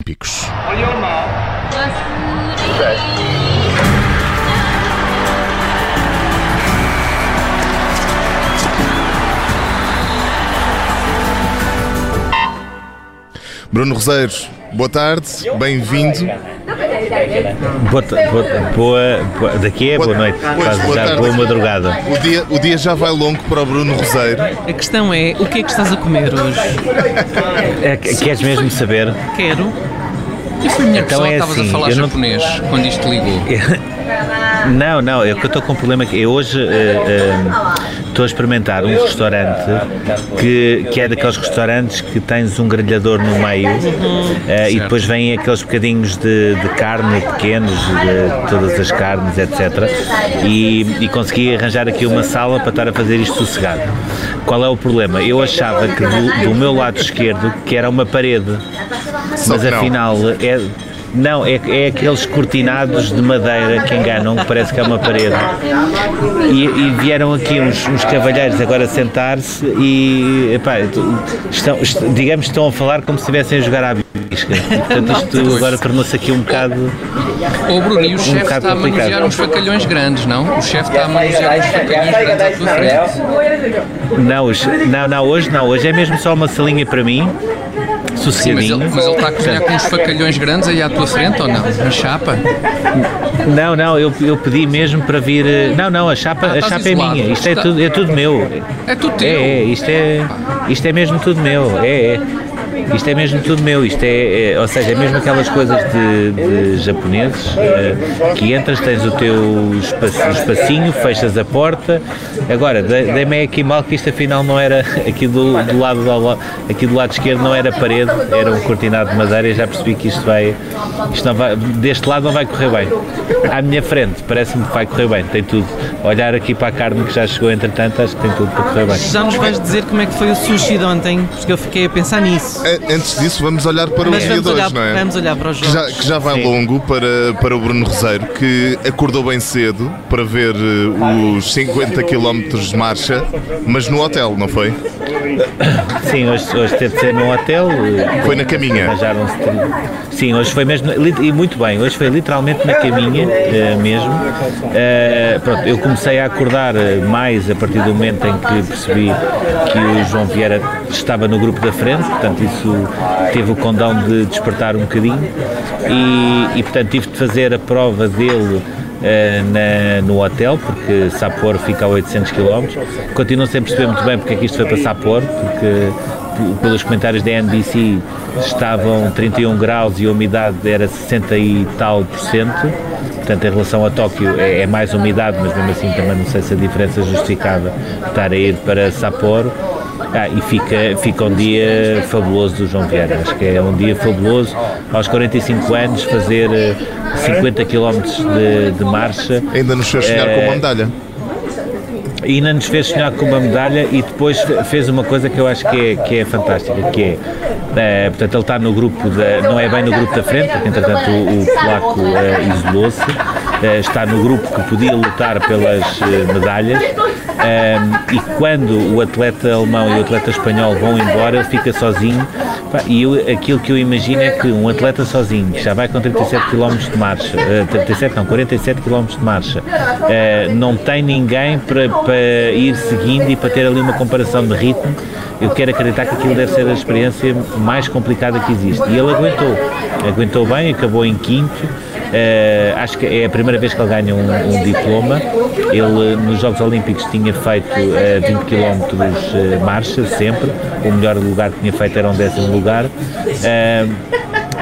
Olímpicos. Bruno Roseiro, boa tarde, bem-vindo. Boa, boa, boa, daqui é boa, noite, pois, boa tarde. boa madrugada. O dia, o dia já vai longo para o Bruno Roseiro. A questão é, o que é que estás a comer hoje? É, que- queres mesmo saber? Quero. E foi a minha Então pessoa é que estavas assim, a falar eu não- japonês quando isto ligou. Não, não, é que eu estou com um problema que eu hoje eh, eh, estou a experimentar um restaurante que, que é daqueles restaurantes que tens um grelhador no meio eh, e depois vêm aqueles bocadinhos de, de carne pequenos, de todas as carnes, etc. E, e consegui arranjar aqui uma sala para estar a fazer isto sossegado. Qual é o problema? Eu achava que do, do meu lado esquerdo que era uma parede, Só mas afinal é. Não, é, é aqueles cortinados de madeira que enganam, que parece que é uma parede. E, e vieram aqui uns, uns cavalheiros agora sentar-se e, epá, estão, est- digamos que estão a falar como se estivessem a jogar à bisca. E, portanto, isto agora tornou-se aqui um bocado. Ô Bruno, e o chefe bocado está a manusear uns facalhões grandes, não? O chefe está a manusear uns facalhões grandes à tua frente. Não, os- não, não, hoje não, hoje é mesmo só uma salinha para mim, sossegadinho. mas ele está a cozinhar com uns facalhões grandes aí à tua frente ou não? Na chapa? Não, não, eu, eu pedi mesmo para vir. eh, Não, não, a chapa, Ah, a chapa é isolado. minha, isto é Está- tudo, é tudo meu. É tudo teu. É, é, isto é, isto é mesmo tudo meu, é, é. Isto é mesmo tudo meu, isto é, é- ou seja, é mesmo aquelas coisas de, de japoneses, eh, que entras, tens o teu espaço- espacinho, fechas a porta, agora, de- dei-me aqui mal que isto afinal não era, aqui do, do lado, do aqui do lado esquerdo não era parede, era um cortinado de madeira e já percebi que isto vai, isto não vai, deste lado não vai correr bem. À minha frente, parece-me que vai correr bem, tem tudo. Olhar aqui para a carne que já chegou entretanto, acho que tem tudo para correr bem. Já nos vais dizer como é que foi o sushi de ontem, porque eu fiquei a pensar nisso. A- Antes disso, vamos olhar para o Mas dia de hoje, olhar, não é? vamos olhar para os Que já, jogos. que já vai Sim. longo para, para o Bruno Roseiro, que acordou bem cedo para ver eh, os 50 km de marcha, mas no hotel, não foi? Sim, hoje, hoje teve de ser num hotel. eh, Foi na caminha. Sim, hoje foi mesmo, e muito bem, hoje foi literalmente na caminha eh, mesmo. Pronto, eu comecei a acordar mais a partir do momento em que percebi que o João Vieira estava no grupo da frente, portanto isso teve o condão de despertar um bocadinho e, e portanto tive de fazer a prova dele eh, na- no hotel, porque Sapporo fica a 800 km. Continuo sem perceber muito bem porque é que isto foi para Sapporo, porque pelos comentários da NBC estavam 31 graus e a umidade era 60 e tal por cento. Portanto, em relação a Tóquio é, é mais umidade, mas mesmo assim também não sei se a diferença justificava estar a ir para Sapporo. Ah, e fica, fica um dia fabuloso do João Vieira. Acho que é um dia fabuloso. Aos 45 anos, fazer eh, 50 km de, de marcha. Ainda nos fez sonhar com uma medalha. E ainda nos fez sonhar com uma medalha e depois fe- fez uma coisa que eu acho que é, que é fantástica, que é, eh, portanto, ele está no grupo, da, não é bem no grupo da frente, porque entretanto o, o polaco eh, isolou-se, eh, está no grupo que podia lutar pelas eh, medalhas eh, e quando o atleta alemão e o atleta espanhol vão embora, ele fica sozinho e eu- aquilo que eu imagino é que um atleta sozinho, que já vai com 37 km de marcha, eh, 37 não, 47 km de marcha, eh, não tem ninguém para, para ir seguindo e para ter ali uma comparação de ritmo, eu quero acreditar que aquilo deve ser a experiência mais complicada que existe. E ele aguentou, aguentou bem, acabou em quinto. Eh, acho que é a primeira vez que ele ganha um, um diploma. Ele nos Jogos Olímpicos tinha feito eh, 20 km eh, marcha, sempre. O melhor lugar que tinha feito era um décimo lugar. Eh,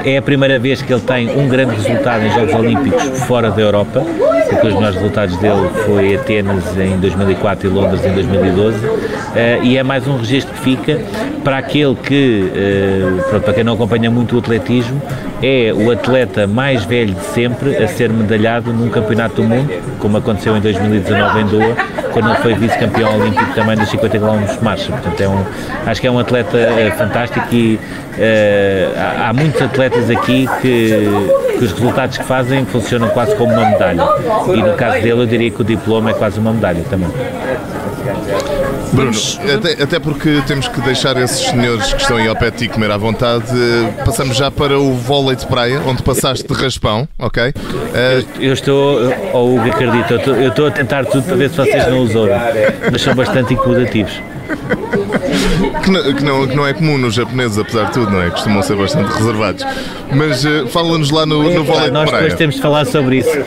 é a primeira vez que ele tem um grande resultado em Jogos Olímpicos fora da Europa, porque os melhores resultados dele foi Atenas em 2004 e Londres em 2012, eh, e é mais um registro que fica para aquele que, para quem não acompanha muito o atletismo, é o atleta mais velho de sempre a ser medalhado num campeonato do mundo, como aconteceu em 2019 em Doha, quando ele foi vice-campeão olímpico também dos 50 km de marcha. Portanto, é um, acho que é um atleta eh, fantástico e há, há muitos atletas aqui que, que os resultados que fazem funcionam quase como uma medalha. E no caso dele, eu diria que o diploma é quase uma medalha também. Bruno, até, até, porque temos que deixar esses senhores que estão aí ao pé de ti comer à vontade. Passamos já para o vôlei de praia, onde passaste de raspão, ok? Eu, eu estou, ou oh, Hugo acredito, eu estou, eu estou a tentar tudo para ver se vocês não os ouvem, mas são bastante incomodativos. Que não, que, não, que não é comum nos japoneses, apesar de tudo, não é? Costumam ser bastante reservados. Mas uh, fala-nos lá no, no vôlei de Nós depois temos de falar sobre isso.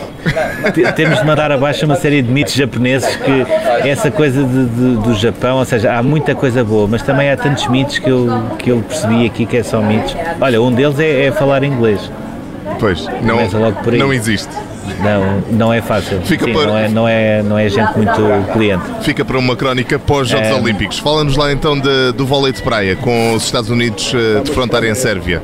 temos de mandar abaixo uma série de mitos japoneses que essa coisa de, de, do Japão, ou seja, há muita coisa boa, mas também há tantos mitos que eu, que eu percebi aqui que é só mitos. Olha, um deles é, é falar inglês. Pois, não, não existe. Não, não é fácil. Fica Sim, para... não, é, não, é, não é gente muito cliente. Fica para uma crónica pós-Jogos é... Olímpicos. Fala-nos lá então de, do vôlei de praia, com os Estados Unidos uh, defrontarem a Sérvia.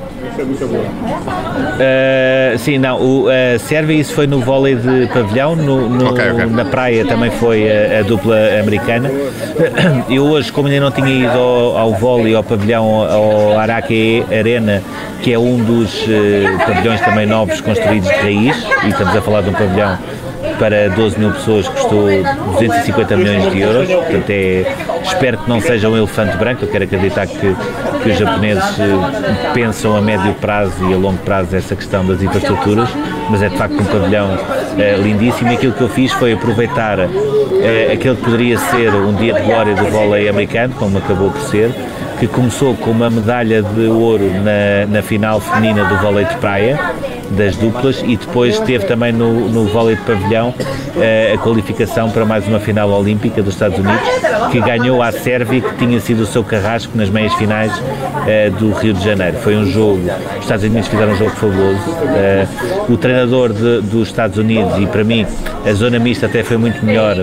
Uh, sim, não, o, a Sérvia, isso foi no vôlei de pavilhão, no, no, okay, okay. na praia também foi a, a, dupla americana. Eu hoje, como ainda não tinha ido ao, ao vôlei, ao pavilhão, ao Araque Arena, que é um dos uh, pavilhões também novos construídos de raiz, e estamos a falar de um pavilhão para 12 mil pessoas custou 250 milhões de euros, portanto é, espero que não seja um elefante branco, eu quero acreditar que, que os japoneses eh, pensam a médio prazo e a longo prazo essa questão das infraestruturas, mas é de facto um pavilhão é, lindíssimo. E aquilo que eu fiz foi aproveitar é, aquele que poderia ser um dia de glória do vôlei americano, como acabou por ser, que começou com uma medalha de ouro na, na final feminina do vôlei de praia, das duplas e depois teve também no, no vôlei de pavilhão uh, a qualificação para mais uma final olímpica dos Estados Unidos que ganhou a Sérvia que tinha sido o seu carrasco nas meias finais uh, do Rio de Janeiro. Foi um jogo, os Estados Unidos fizeram um jogo fabuloso. Uh, o treinador de, dos Estados Unidos e para mim a zona mista até foi muito melhor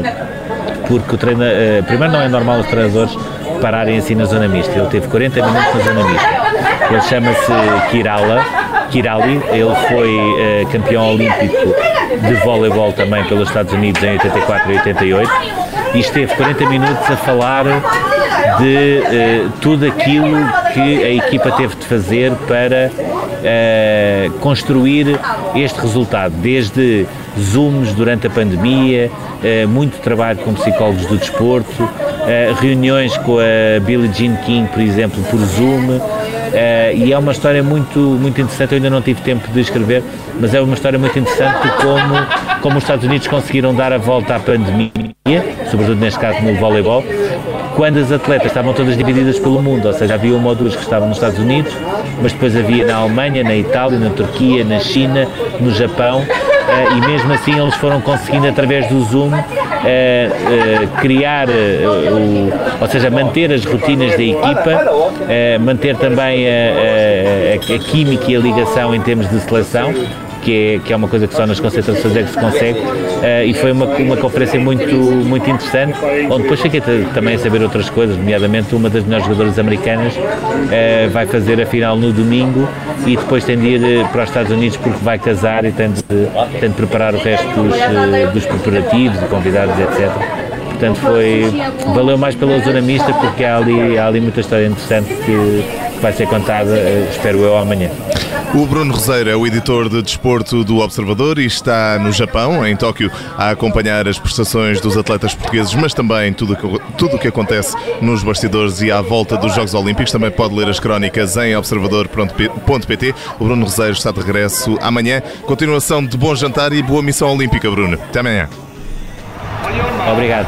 porque o treino, primeiro não é normal os treinadores pararem assim na zona mista. Ele teve 40 minutos na zona mista. Ele chama-se Kirala Kirali, ele foi uh, campeão olímpico de voleibol também pelos Estados Unidos em 84 e 88 e esteve 40 minutos a falar de uh, tudo aquilo que a equipa teve de fazer para uh, construir este resultado, desde Zooms durante a pandemia, uh, muito trabalho com psicólogos do desporto, reuniões com a Billie Jean King, por exemplo, por Zoom, Uh, e é uma história muito, muito interessante. Eu ainda não tive tempo de escrever, mas é uma história muito interessante de como, como os Estados Unidos conseguiram dar a volta à pandemia, sobretudo neste caso no voleibol, quando as atletas estavam todas divididas pelo mundo, ou seja, havia uma ou duas que estavam nos Estados Unidos, mas depois havia na Alemanha, na Itália, na Turquia, na China, no Japão, e mesmo assim eles foram conseguindo através do Zoom uh, uh, criar, o, ou seja, manter as rotinas da equipa, manter também a, a, a, química e a ligação em termos de seleção que é, que é uma coisa que só nas concentrações é que se consegue, uh, e foi uma, uma conferência muito, muito interessante, onde depois fiquei também a saber outras coisas, nomeadamente uma das melhores jogadoras americanas uh, vai fazer a final no domingo e depois tem de ir eh, para os Estados Unidos porque vai casar e tem de, tem de preparar o resto dos, dos preparativos, de convidados, etc portanto foi valeu mais pela zona mista porque há ali, há ali muita história interessante que vai ser contada, espero eu, amanhã. O Bruno Roseiro é o editor de desporto do Observador e está no Japão, em Tóquio, a acompanhar as prestações dos atletas portugueses, mas também tudo o que acontece nos bastidores e à volta dos Jogos Olímpicos. Também pode ler as crónicas em observador.pt. O Bruno Roseiro está de regresso amanhã. Continuação de bom jantar e boa missão olímpica, Bruno. Até amanhã. Obrigado.